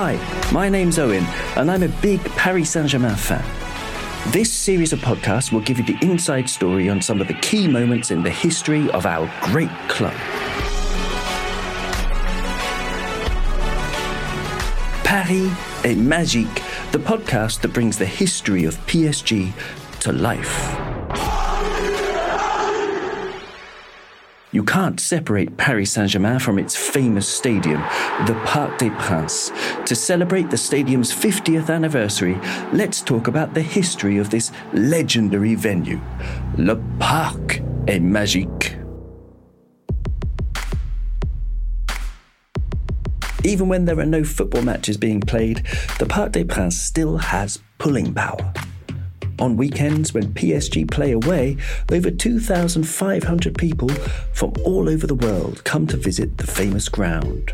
Hi, my name's Owen, and I'm a big Paris Saint Germain fan. This series of podcasts will give you the inside story on some of the key moments in the history of our great club. Paris est magique, the podcast that brings the history of PSG to life. You can't separate Paris Saint Germain from its famous stadium, the Parc des Princes. To celebrate the stadium's 50th anniversary, let's talk about the history of this legendary venue. Le Parc est magique. Even when there are no football matches being played, the Parc des Princes still has pulling power. On weekends, when PSG play away, over 2,500 people from all over the world come to visit the famous ground.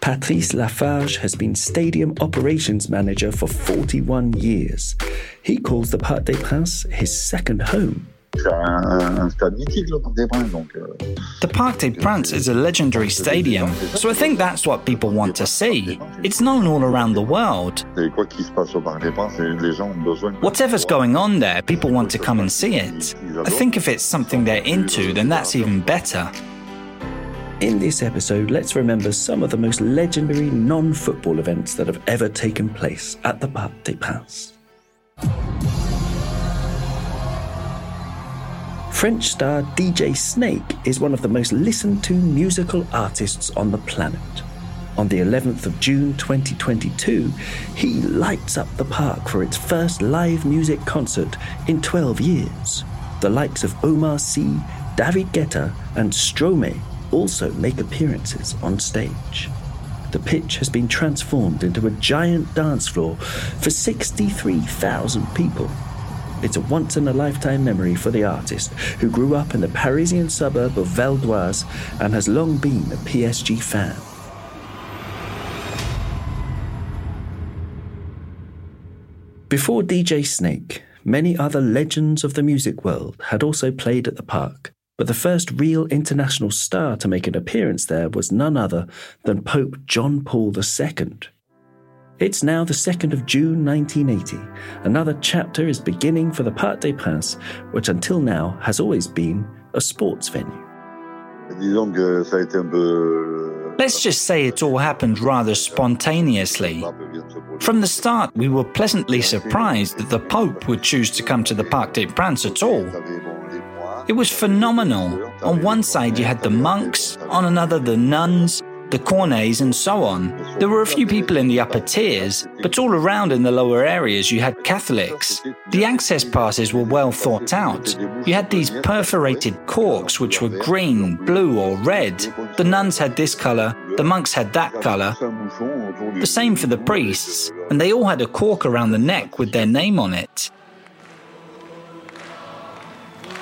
Patrice Lafarge has been stadium operations manager for 41 years. He calls the Parc des Princes his second home. Euh, The Parc des Princes is a legendary stadium, so I think that's what people want to see. It's known all around the world. Whatever's going on there, people want to come and see it. I think if it's something they're into, then that's even better. In this episode, let's remember some of the most legendary non football events that have ever taken place at the Parc des Princes. French star DJ Snake is one of the most listened to musical artists on the planet. On the 11th of June 2022, he lights up the park for its first live music concert in 12 years. The likes of Omar Sy, David Guetta, and Stromae also make appearances on stage. The pitch has been transformed into a giant dance floor for 63,000 people. It's a once in a lifetime memory for the artist who grew up in the Parisian suburb of Val d'Oise and has long been a PSG fan. Before DJ Snake, many other legends of the music world had also played at the park, but the first real international star to make an appearance there was none other than Pope John Paul II. It's now the 2nd of June 1980. Another chapter is beginning for the Parc des Princes, which until now has always been a sports venue. Let's just say it all happened rather spontaneously. From the start, we were pleasantly surprised that the Pope would choose to come to the Parc des Princes at all. It was phenomenal. On one side, you had the monks, on another, the nuns, the cornets, and so on. There were a few people in the upper tiers, but all around in the lower areas you had Catholics. The access passes were well thought out. You had these perforated corks which were green, blue, or red. The nuns had this colour, the monks had that colour. The same for the priests, and they all had a cork around the neck with their name on it.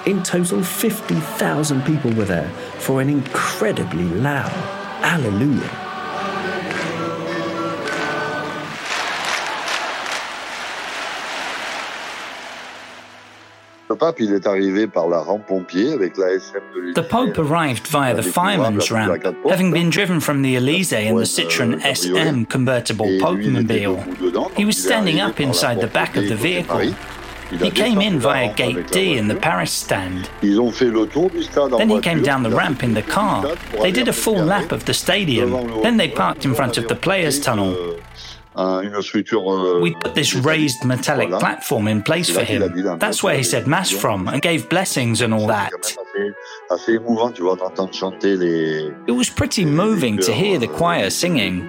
In total, 50,000 people were there for an incredibly loud Alleluia. The Pope arrived via the fireman's ramp, having been driven from the Elysee in the Citroën SM convertible Popemobile. He was standing up inside the back of the vehicle. He came in via Gate D in the Paris stand. Then he came down the ramp in the car. They did a full lap of the stadium. Then they parked in front of the players' tunnel. We put this raised metallic platform in place for him. That's where he said Mass from and gave blessings and all that. It was pretty moving to hear the choir singing.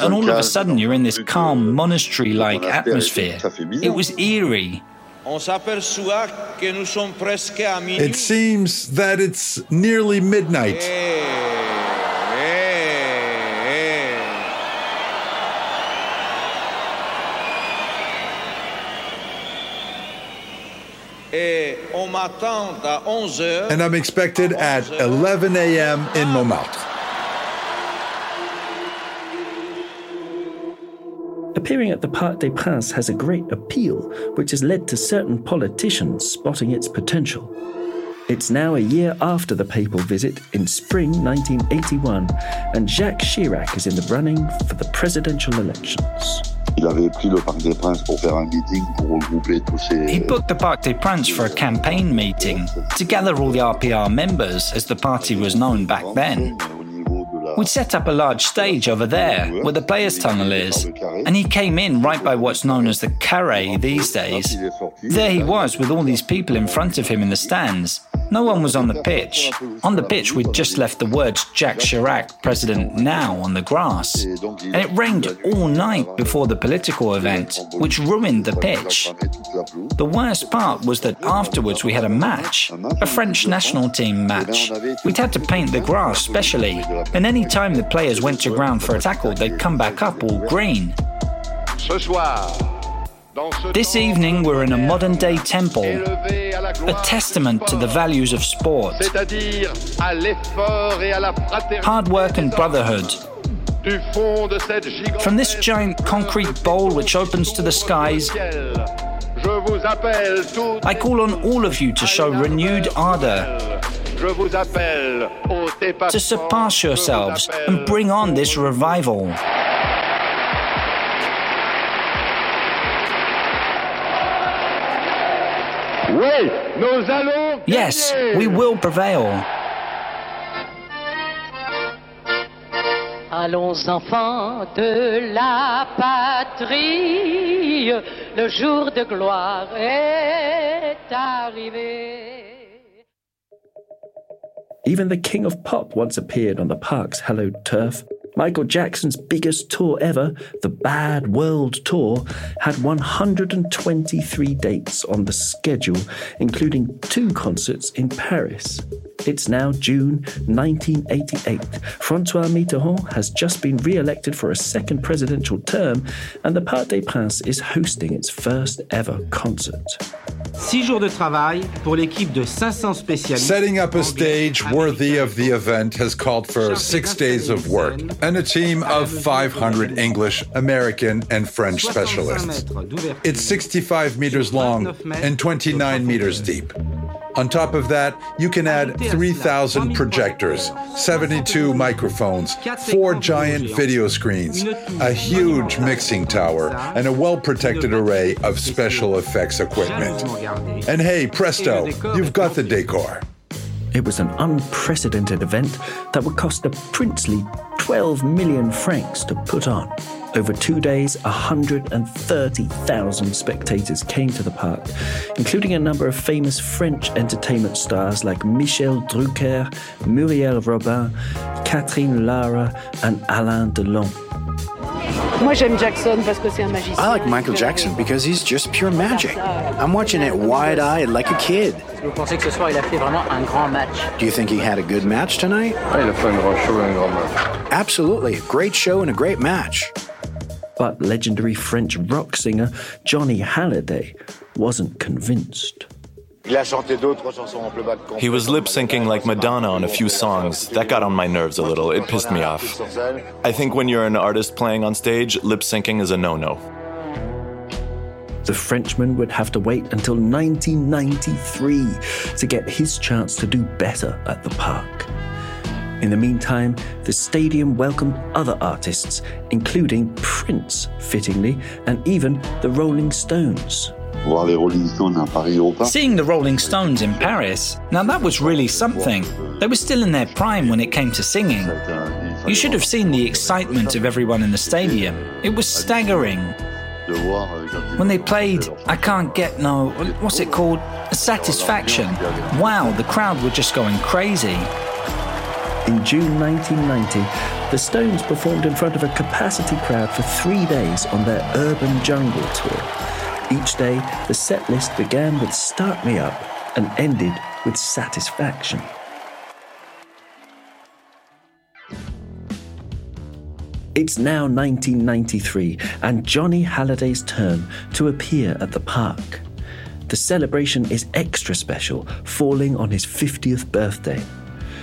And all of a sudden, you're in this calm, monastery like atmosphere. It was eerie. It seems that it's nearly midnight. And I'm expected at 11 a.m. in Montmartre. Appearing at the Parc des Princes has a great appeal, which has led to certain politicians spotting its potential. It's now a year after the papal visit in spring 1981, and Jacques Chirac is in the running for the presidential elections. He booked the Parc des Princes for a campaign meeting to gather all the RPR members, as the party was known back then. We'd set up a large stage over there where the players' tunnel is, and he came in right by what's known as the carré these days. There he was with all these people in front of him in the stands. No one was on the pitch. On the pitch, we'd just left the words Jacques Chirac, President Now on the grass. And it rained all night before the political event, which ruined the pitch. The worst part was that afterwards we had a match, a French national team match. We'd had to paint the grass specially, and any time the players went to ground for a tackle, they'd come back up all green. This evening, we're in a modern day temple, a testament to the values of sport, hard work and brotherhood. From this giant concrete bowl which opens to the skies, I call on all of you to show renewed ardor, to surpass yourselves and bring on this revival. Yes, we will prevail. Allons enfants de la patrie, le jour de gloire est arrivé. Even the king of pop once appeared on the park's hallowed turf. Michael Jackson's biggest tour ever, the Bad World Tour, had 123 dates on the schedule, including two concerts in Paris. It's now June 1988. Francois Mitterrand has just been re elected for a second presidential term, and the Parc des Princes is hosting its first ever concert. Six jours de travail pour l'équipe de 500 spécialistes. Setting up a stage worthy of the event has called for six days of work and a team of 500 English, American, and French specialists. It's 65 meters long and 29 meters deep. On top of that, you can add 3,000 projectors, 72 microphones, four giant video screens, a huge mixing tower, and a well protected array of special effects equipment. And hey, presto, you've got the decor. It was an unprecedented event that would cost a princely 12 million francs to put on. Over two days, 130,000 spectators came to the park, including a number of famous French entertainment stars like Michel Drucker, Muriel Robin, Catherine Lara, and Alain Delon. I like Michael Jackson because he's just pure magic. I'm watching it wide eyed like a kid. Do you think he had a good match tonight? Absolutely. Great show and a great match. But legendary French rock singer Johnny Hallyday wasn't convinced. He was lip syncing like Madonna on a few songs. That got on my nerves a little. It pissed me off. I think when you're an artist playing on stage, lip syncing is a no no. The Frenchman would have to wait until 1993 to get his chance to do better at the park. In the meantime, the stadium welcomed other artists, including Prince, fittingly, and even the Rolling Stones. Seeing the Rolling Stones in Paris, now that was really something. They were still in their prime when it came to singing. You should have seen the excitement of everyone in the stadium. It was staggering. When they played I Can't Get No, what's it called? Satisfaction. Wow, the crowd were just going crazy. In June 1990, the Stones performed in front of a capacity crowd for three days on their Urban Jungle tour. Each day, the set list began with Start Me Up and ended with Satisfaction. It's now 1993 and Johnny Hallyday's turn to appear at the park. The celebration is extra special, falling on his 50th birthday.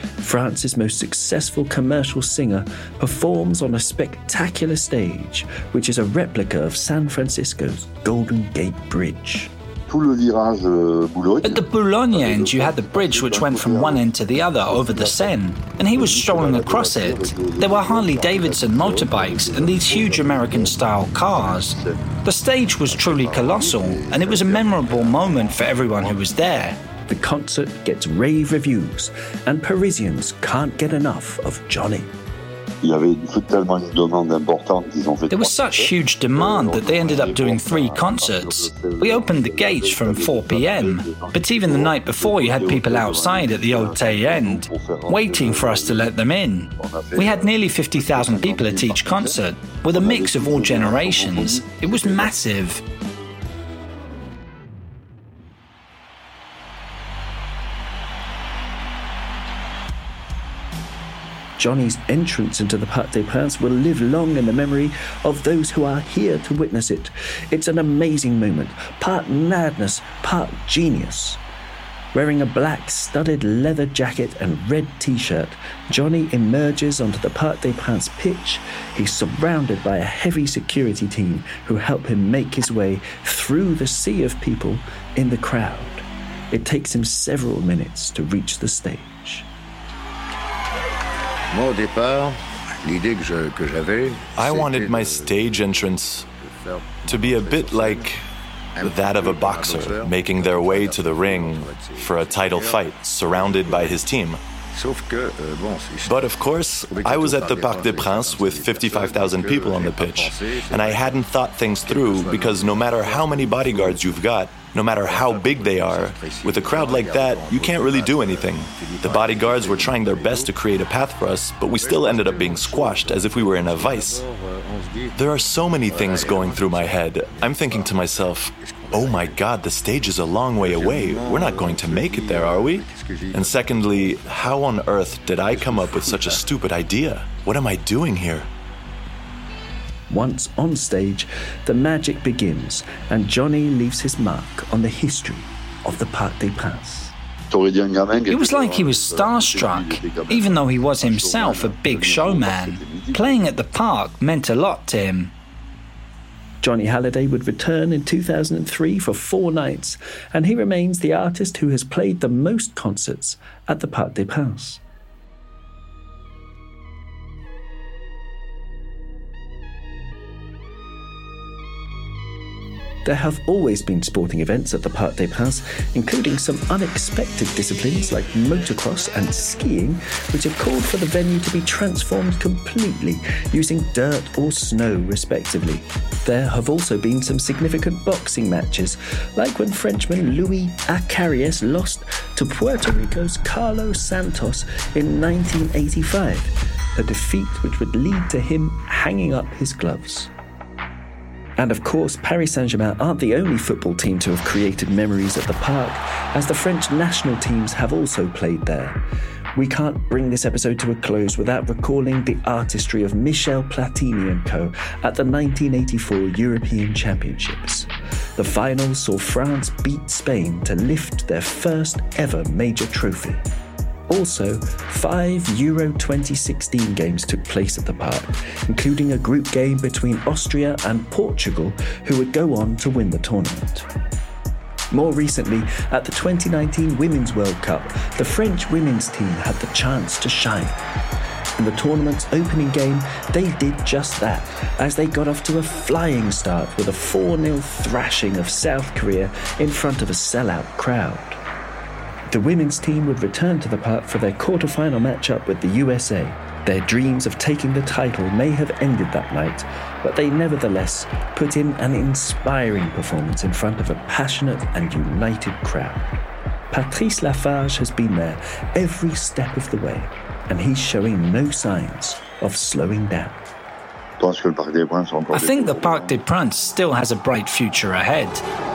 France's most successful commercial singer performs on a spectacular stage, which is a replica of San Francisco's Golden Gate Bridge. Euh, At the Boulogne end, you had the bridge which went from one end to the other over the Seine, and he was strolling across it. There were Harley Davidson motorbikes and these huge American style cars. The stage was truly colossal, and it was a memorable moment for everyone who was there. The concert gets rave reviews, and Parisians can't get enough of Johnny. There was such huge demand that they ended up doing three concerts. We opened the gates from 4 pm, but even the night before, you had people outside at the Auteuil end, waiting for us to let them in. We had nearly 50,000 people at each concert, with a mix of all generations. It was massive. Johnny's entrance into the Parc des Princes will live long in the memory of those who are here to witness it. It's an amazing moment, part madness, part genius. Wearing a black studded leather jacket and red t shirt, Johnny emerges onto the Parc des Princes pitch. He's surrounded by a heavy security team who help him make his way through the sea of people in the crowd. It takes him several minutes to reach the stage. I wanted my stage entrance to be a bit like that of a boxer making their way to the ring for a title fight surrounded by his team. But of course, I was at the Parc des Princes with 55,000 people on the pitch, and I hadn't thought things through because no matter how many bodyguards you've got, no matter how big they are, with a crowd like that, you can't really do anything. The bodyguards were trying their best to create a path for us, but we still ended up being squashed as if we were in a vice. There are so many things going through my head. I'm thinking to myself, oh my god, the stage is a long way away. We're not going to make it there, are we? And secondly, how on earth did I come up with such a stupid idea? What am I doing here? Once on stage, the magic begins, and Johnny leaves his mark on the history of the Parc des Princes. It was like he was starstruck, even though he was himself a big showman. Playing at the park meant a lot to him. Johnny Hallyday would return in 2003 for four nights, and he remains the artist who has played the most concerts at the Parc des Princes. There have always been sporting events at the Parc des Princes, including some unexpected disciplines like motocross and skiing, which have called for the venue to be transformed completely using dirt or snow, respectively. There have also been some significant boxing matches, like when Frenchman Louis Acariès lost to Puerto Rico's Carlos Santos in 1985, a defeat which would lead to him hanging up his gloves. And of course, Paris Saint Germain aren't the only football team to have created memories at the park, as the French national teams have also played there. We can't bring this episode to a close without recalling the artistry of Michel Platini and co. at the 1984 European Championships. The final saw France beat Spain to lift their first ever major trophy. Also, five Euro 2016 games took place at the park, including a group game between Austria and Portugal, who would go on to win the tournament. More recently, at the 2019 Women's World Cup, the French women's team had the chance to shine. In the tournament's opening game, they did just that, as they got off to a flying start with a 4 0 thrashing of South Korea in front of a sellout crowd. The women's team would return to the park for their quarter-final matchup with the USA. Their dreams of taking the title may have ended that night, but they nevertheless put in an inspiring performance in front of a passionate and united crowd. Patrice Lafarge has been there every step of the way, and he's showing no signs of slowing down. I think the Parc des Princes still has a bright future ahead.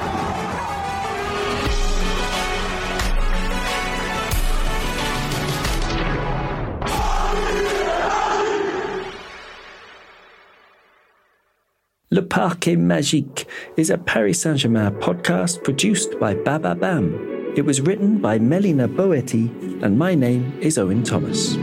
Le Parc est magique is a Paris Saint Germain podcast produced by Baba Bam. It was written by Melina Boetti, and my name is Owen Thomas.